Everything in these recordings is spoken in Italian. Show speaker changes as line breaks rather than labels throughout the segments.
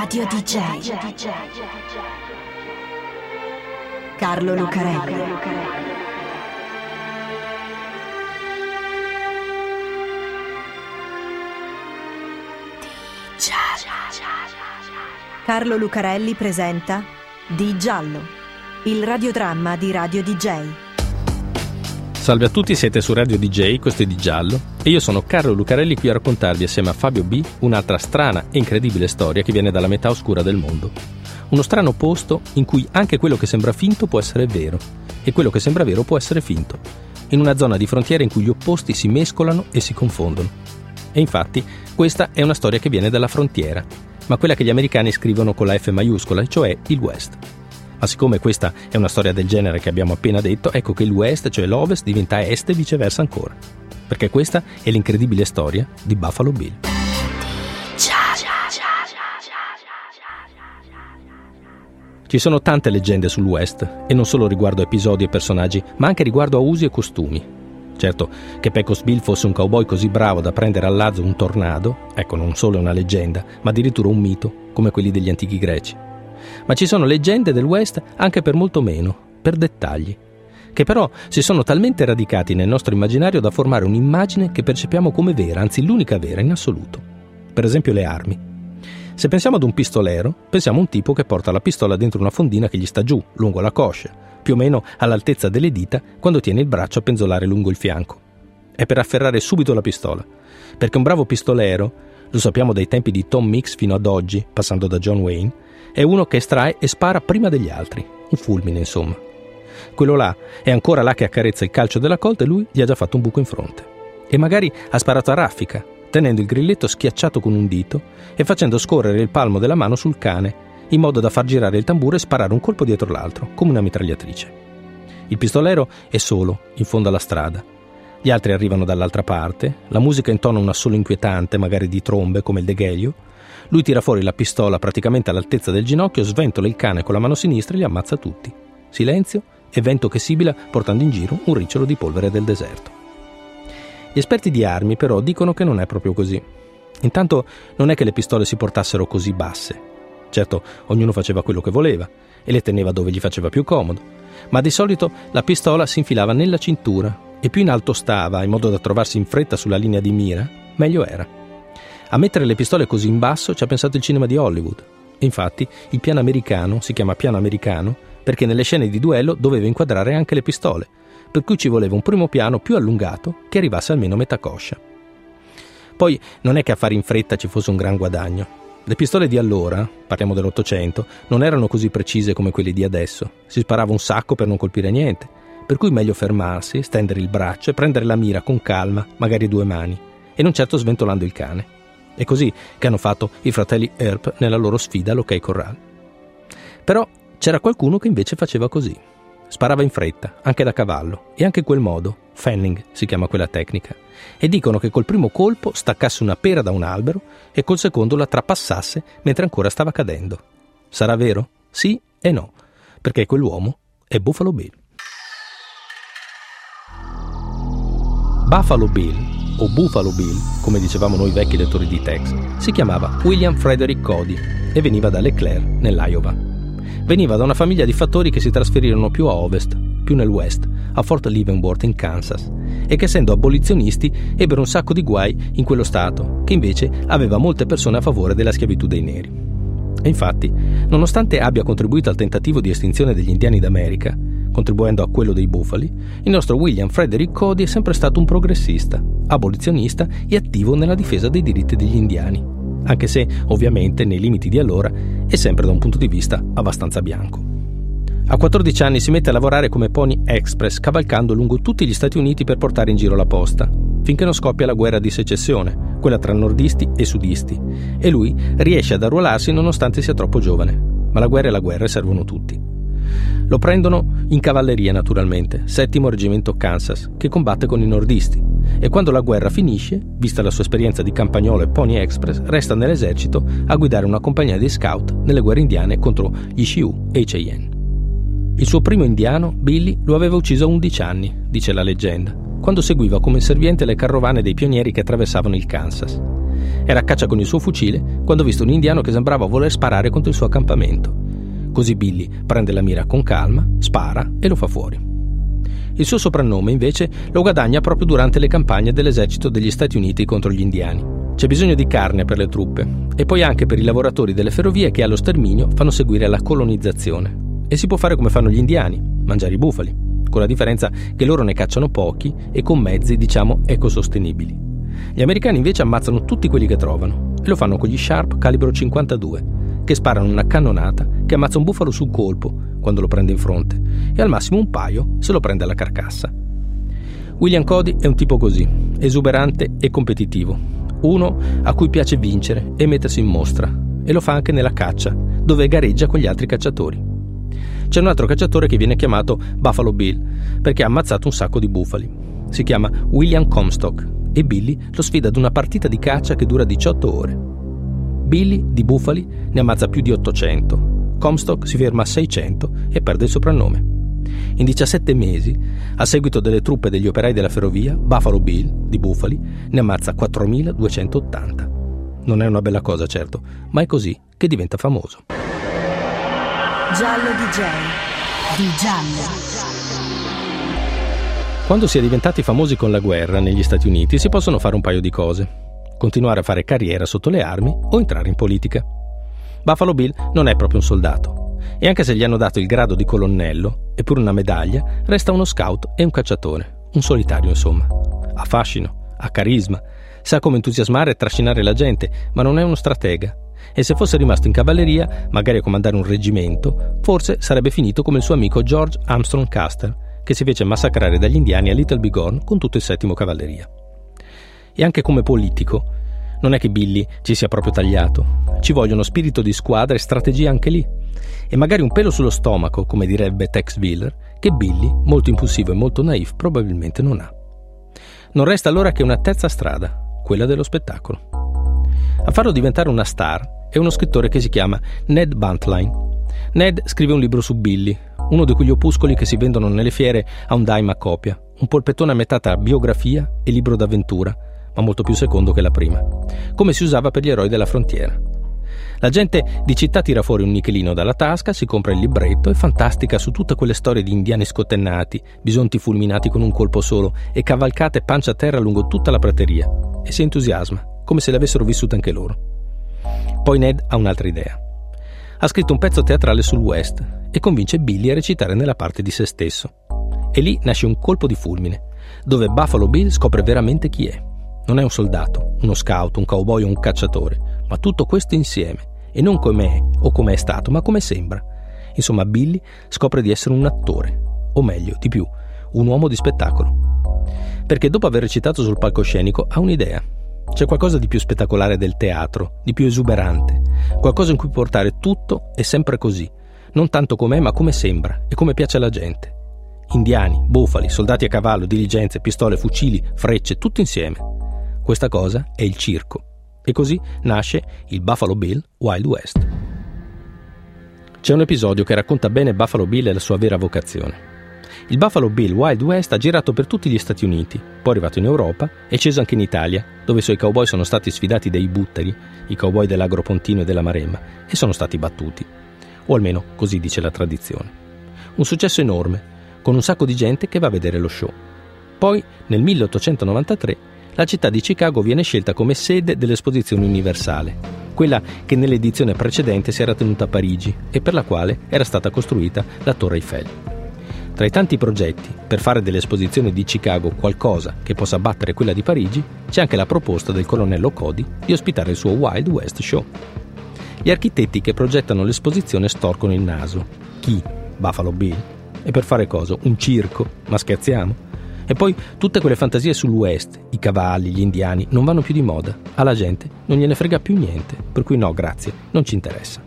Radio DJ. Carlo Lucarelli. Carlo Lucarelli presenta Di Giallo, il radiodramma di Radio DJ.
Salve a tutti, siete su Radio DJ, questo è Di Giallo e io sono Carlo Lucarelli qui a raccontarvi assieme a Fabio B un'altra strana e incredibile storia che viene dalla metà oscura del mondo. Uno strano posto in cui anche quello che sembra finto può essere vero e quello che sembra vero può essere finto, in una zona di frontiera in cui gli opposti si mescolano e si confondono. E infatti questa è una storia che viene dalla frontiera, ma quella che gli americani scrivono con la F maiuscola, cioè il West. Ma siccome questa è una storia del genere che abbiamo appena detto, ecco che l'West, cioè l'Ovest, diventa Est e viceversa ancora. Perché questa è l'incredibile storia di Buffalo Bill. Ci sono tante leggende sul West, e non solo riguardo a episodi e personaggi, ma anche riguardo a usi e costumi. Certo, che Pecos Bill fosse un cowboy così bravo da prendere al lazzo un tornado, ecco, non solo è una leggenda, ma addirittura un mito, come quelli degli antichi greci. Ma ci sono leggende del West anche per molto meno, per dettagli, che però si sono talmente radicati nel nostro immaginario da formare un'immagine che percepiamo come vera, anzi l'unica vera in assoluto. Per esempio le armi. Se pensiamo ad un pistolero, pensiamo a un tipo che porta la pistola dentro una fondina che gli sta giù, lungo la coscia, più o meno all'altezza delle dita, quando tiene il braccio a penzolare lungo il fianco. È per afferrare subito la pistola, perché un bravo pistolero, lo sappiamo dai tempi di Tom Mix fino ad oggi, passando da John Wayne, è uno che estrae e spara prima degli altri, un fulmine insomma. Quello là è ancora là che accarezza il calcio della colta e lui gli ha già fatto un buco in fronte. E magari ha sparato a raffica, tenendo il grilletto schiacciato con un dito e facendo scorrere il palmo della mano sul cane, in modo da far girare il tamburo e sparare un colpo dietro l'altro, come una mitragliatrice. Il pistolero è solo, in fondo alla strada. Gli altri arrivano dall'altra parte, la musica intona un assolo inquietante, magari di trombe come il deghelio, lui tira fuori la pistola praticamente all'altezza del ginocchio, sventola il cane con la mano sinistra e li ammazza tutti. Silenzio e vento che sibila portando in giro un ricciolo di polvere del deserto. Gli esperti di armi però dicono che non è proprio così. Intanto non è che le pistole si portassero così basse. Certo, ognuno faceva quello che voleva e le teneva dove gli faceva più comodo, ma di solito la pistola si infilava nella cintura e più in alto stava, in modo da trovarsi in fretta sulla linea di mira, meglio era. A mettere le pistole così in basso ci ha pensato il cinema di Hollywood. infatti il piano americano si chiama piano americano perché nelle scene di duello doveva inquadrare anche le pistole, per cui ci voleva un primo piano più allungato che arrivasse almeno a metà coscia. Poi non è che a fare in fretta ci fosse un gran guadagno. Le pistole di allora, parliamo dell'Ottocento, non erano così precise come quelle di adesso. Si sparava un sacco per non colpire niente, per cui meglio fermarsi, stendere il braccio e prendere la mira con calma, magari due mani, e non certo sventolando il cane. È così che hanno fatto i fratelli Earp nella loro sfida all'Ok Corral. Però c'era qualcuno che invece faceva così. Sparava in fretta, anche da cavallo, e anche quel modo, fanning si chiama quella tecnica, e dicono che col primo colpo staccasse una pera da un albero e col secondo la trapassasse mentre ancora stava cadendo. Sarà vero? Sì e no, perché quell'uomo è Buffalo Bill. Buffalo Bill o Buffalo Bill, come dicevamo noi vecchi lettori di Tex, si chiamava William Frederick Cody e veniva da Leclerc, nell'Iowa. Veniva da una famiglia di fattori che si trasferirono più a ovest, più nel west, a Fort Leavenworth in Kansas, e che essendo abolizionisti ebbero un sacco di guai in quello stato, che invece aveva molte persone a favore della schiavitù dei neri. E infatti, nonostante abbia contribuito al tentativo di estinzione degli indiani d'America, contribuendo a quello dei bufali, il nostro William Frederick Cody è sempre stato un progressista, abolizionista e attivo nella difesa dei diritti degli indiani, anche se, ovviamente, nei limiti di allora, è sempre da un punto di vista abbastanza bianco. A 14 anni si mette a lavorare come Pony Express, cavalcando lungo tutti gli Stati Uniti per portare in giro la posta, finché non scoppia la guerra di secessione, quella tra nordisti e sudisti, e lui riesce ad arruolarsi nonostante sia troppo giovane. Ma la guerra è la guerra e servono tutti. Lo prendono in cavalleria, naturalmente, settimo reggimento Kansas, che combatte con i nordisti. E quando la guerra finisce, vista la sua esperienza di campagnolo e Pony Express, resta nell'esercito a guidare una compagnia di scout nelle guerre indiane contro gli Sioux e i Cheyenne. Il suo primo indiano, Billy, lo aveva ucciso a 11 anni, dice la leggenda, quando seguiva come serviente le carovane dei pionieri che attraversavano il Kansas. era a caccia con il suo fucile quando ha visto un indiano che sembrava voler sparare contro il suo accampamento. Così Billy prende la mira con calma, spara e lo fa fuori. Il suo soprannome, invece, lo guadagna proprio durante le campagne dell'esercito degli Stati Uniti contro gli indiani. C'è bisogno di carne per le truppe e poi anche per i lavoratori delle ferrovie che allo sterminio fanno seguire la colonizzazione. E si può fare come fanno gli indiani, mangiare i bufali, con la differenza che loro ne cacciano pochi e con mezzi, diciamo, ecosostenibili. Gli americani invece ammazzano tutti quelli che trovano e lo fanno con gli Sharp calibro 52, che sparano una cannonata che ammazza un bufalo sul colpo quando lo prende in fronte e al massimo un paio se lo prende alla carcassa. William Cody è un tipo così, esuberante e competitivo, uno a cui piace vincere e mettersi in mostra, e lo fa anche nella caccia, dove gareggia con gli altri cacciatori. C'è un altro cacciatore che viene chiamato Buffalo Bill perché ha ammazzato un sacco di bufali. Si chiama William Comstock e Billy lo sfida ad una partita di caccia che dura 18 ore. Billy di bufali ne ammazza più di 800. Comstock si ferma a 600 e perde il soprannome. In 17 mesi, a seguito delle truppe degli operai della ferrovia, Buffalo Bill, di Bufali, ne ammazza 4.280. Non è una bella cosa, certo, ma è così che diventa famoso.
Giallo DJ. Di Giallo.
Quando si è diventati famosi con la guerra negli Stati Uniti si possono fare un paio di cose. Continuare a fare carriera sotto le armi o entrare in politica. Buffalo Bill non è proprio un soldato e anche se gli hanno dato il grado di colonnello e pure una medaglia, resta uno scout e un cacciatore, un solitario insomma. Ha fascino, ha carisma, sa come entusiasmare e trascinare la gente, ma non è uno stratega. E se fosse rimasto in cavalleria, magari a comandare un reggimento, forse sarebbe finito come il suo amico George Armstrong Custer, che si fece massacrare dagli indiani a Little Bighorn con tutto il settimo cavalleria. E anche come politico, non è che Billy ci sia proprio tagliato. Ci vogliono spirito di squadra e strategia anche lì. E magari un pelo sullo stomaco, come direbbe Tex Wheeler, che Billy, molto impulsivo e molto naif, probabilmente non ha. Non resta allora che una terza strada, quella dello spettacolo. A farlo diventare una star è uno scrittore che si chiama Ned Buntline. Ned scrive un libro su Billy, uno di quegli opuscoli che si vendono nelle fiere a un dime a copia, un polpettone a metà tra biografia e libro d'avventura, ma molto più secondo che la prima, come si usava per gli eroi della frontiera. La gente di città tira fuori un nichelino dalla tasca, si compra il libretto e fantastica su tutte quelle storie di indiani scotennati, bisonti fulminati con un colpo solo e cavalcate pancia a terra lungo tutta la prateria e si entusiasma, come se le avessero vissute anche loro. Poi Ned ha un'altra idea. Ha scritto un pezzo teatrale sul West e convince Billy a recitare nella parte di se stesso. E lì nasce un colpo di fulmine, dove Buffalo Bill scopre veramente chi è. Non è un soldato, uno scout, un cowboy o un cacciatore, ma tutto questo insieme, e non come è o come è stato, ma come sembra. Insomma, Billy scopre di essere un attore, o meglio, di più, un uomo di spettacolo. Perché dopo aver recitato sul palcoscenico ha un'idea. C'è qualcosa di più spettacolare del teatro, di più esuberante, qualcosa in cui portare tutto e sempre così, non tanto com'è ma come sembra e come piace alla gente. Indiani, bufali, soldati a cavallo, diligenze, pistole, fucili, frecce, tutto insieme. Questa cosa è il circo. E così nasce il Buffalo Bill Wild West. C'è un episodio che racconta bene Buffalo Bill e la sua vera vocazione. Il Buffalo Bill Wild West ha girato per tutti gli Stati Uniti, poi è arrivato in Europa e sceso anche in Italia, dove i suoi cowboy sono stati sfidati dai butteri, i cowboy dell'Agropontino e della Maremma, e sono stati battuti. O almeno così dice la tradizione. Un successo enorme, con un sacco di gente che va a vedere lo show. Poi, nel 1893, la città di Chicago viene scelta come sede dell'esposizione universale, quella che nell'edizione precedente si era tenuta a Parigi e per la quale era stata costruita la Torre Eiffel. Tra i tanti progetti per fare dell'esposizione di Chicago qualcosa che possa battere quella di Parigi, c'è anche la proposta del colonnello Cody di ospitare il suo Wild West Show. Gli architetti che progettano l'esposizione storcono il naso. Chi? Buffalo Bill? E per fare cosa? Un circo? Ma scherziamo? E poi tutte quelle fantasie sull'West, i cavalli, gli indiani, non vanno più di moda. Alla gente non gliene frega più niente, per cui no, grazie, non ci interessa.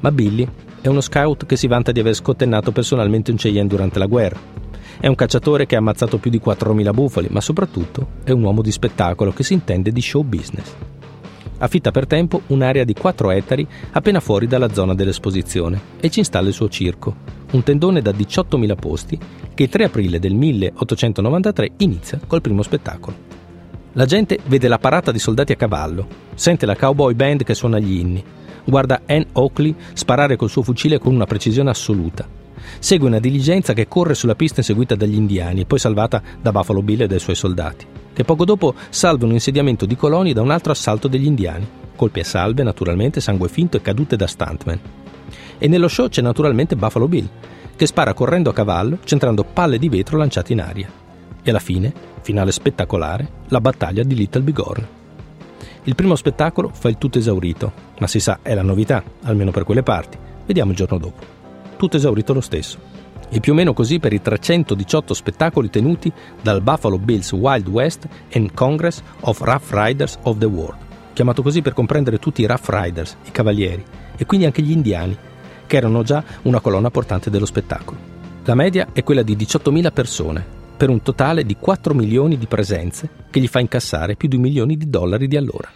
Ma Billy è uno scout che si vanta di aver scottennato personalmente un Cheyenne durante la guerra. È un cacciatore che ha ammazzato più di 4.000 bufali, ma soprattutto è un uomo di spettacolo che si intende di show business. Affitta per tempo un'area di 4 ettari appena fuori dalla zona dell'esposizione e ci installa il suo circo, un tendone da 18.000 posti che il 3 aprile del 1893 inizia col primo spettacolo. La gente vede la parata di soldati a cavallo, sente la cowboy band che suona gli inni, guarda Anne Oakley sparare col suo fucile con una precisione assoluta. Segue una diligenza che corre sulla pista inseguita dagli indiani e poi salvata da Buffalo Bill e dai suoi soldati, che poco dopo salvano un insediamento di coloni da un altro assalto degli indiani. Colpi a salve, naturalmente, sangue finto e cadute da stuntman. E nello show c'è naturalmente Buffalo Bill, che spara correndo a cavallo, centrando palle di vetro lanciate in aria. E alla fine, finale spettacolare, la battaglia di Little Bigorn. Il primo spettacolo fa il tutto esaurito, ma si sa, è la novità, almeno per quelle parti. Vediamo il giorno dopo. Tutto esaurito lo stesso. E più o meno così per i 318 spettacoli tenuti dal Buffalo Bills Wild West and Congress of Rough Riders of the World, chiamato così per comprendere tutti i Rough Riders, i cavalieri, e quindi anche gli indiani, che erano già una colonna portante dello spettacolo. La media è quella di 18.000 persone, per un totale di 4 milioni di presenze che gli fa incassare più di un milione di dollari di allora.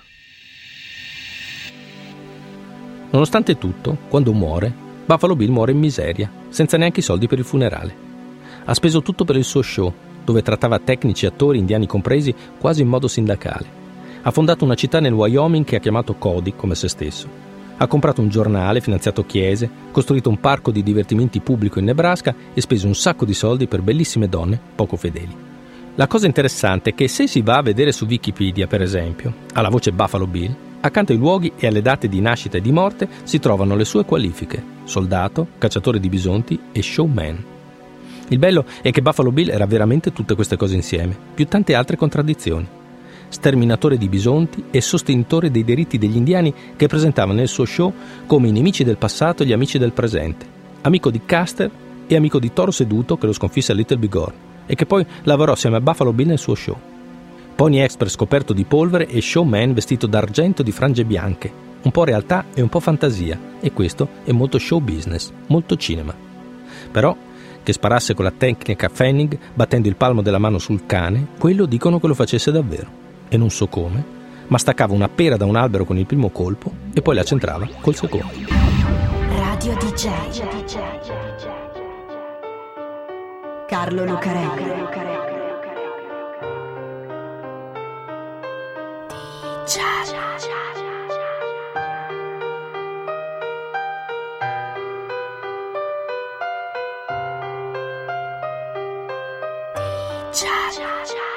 Nonostante tutto, quando muore, Buffalo Bill muore in miseria, senza neanche i soldi per il funerale. Ha speso tutto per il suo show, dove trattava tecnici attori, indiani compresi, quasi in modo sindacale. Ha fondato una città nel Wyoming che ha chiamato Cody come se stesso ha comprato un giornale, finanziato chiese, costruito un parco di divertimenti pubblico in Nebraska e speso un sacco di soldi per bellissime donne poco fedeli. La cosa interessante è che se si va a vedere su Wikipedia, per esempio, alla voce Buffalo Bill, accanto ai luoghi e alle date di nascita e di morte si trovano le sue qualifiche: soldato, cacciatore di bisonti e showman. Il bello è che Buffalo Bill era veramente tutte queste cose insieme, più tante altre contraddizioni sterminatore di bisonti e sostenitore dei diritti degli indiani che presentava nel suo show come i nemici del passato e gli amici del presente, amico di Custer e amico di Toro Seduto che lo sconfisse a Little Big Horn e che poi lavorò assieme a Buffalo Bill nel suo show. Pony Express coperto di polvere e showman vestito d'argento di frange bianche, un po' realtà e un po' fantasia, e questo è molto show business, molto cinema. Però che sparasse con la tecnica Fanning battendo il palmo della mano sul cane, quello dicono che lo facesse davvero e non so come, ma staccava una pera da un albero con il primo colpo e poi la centrava col secondo.
Radio DJ Carlo Lucarelli. Cha cha cha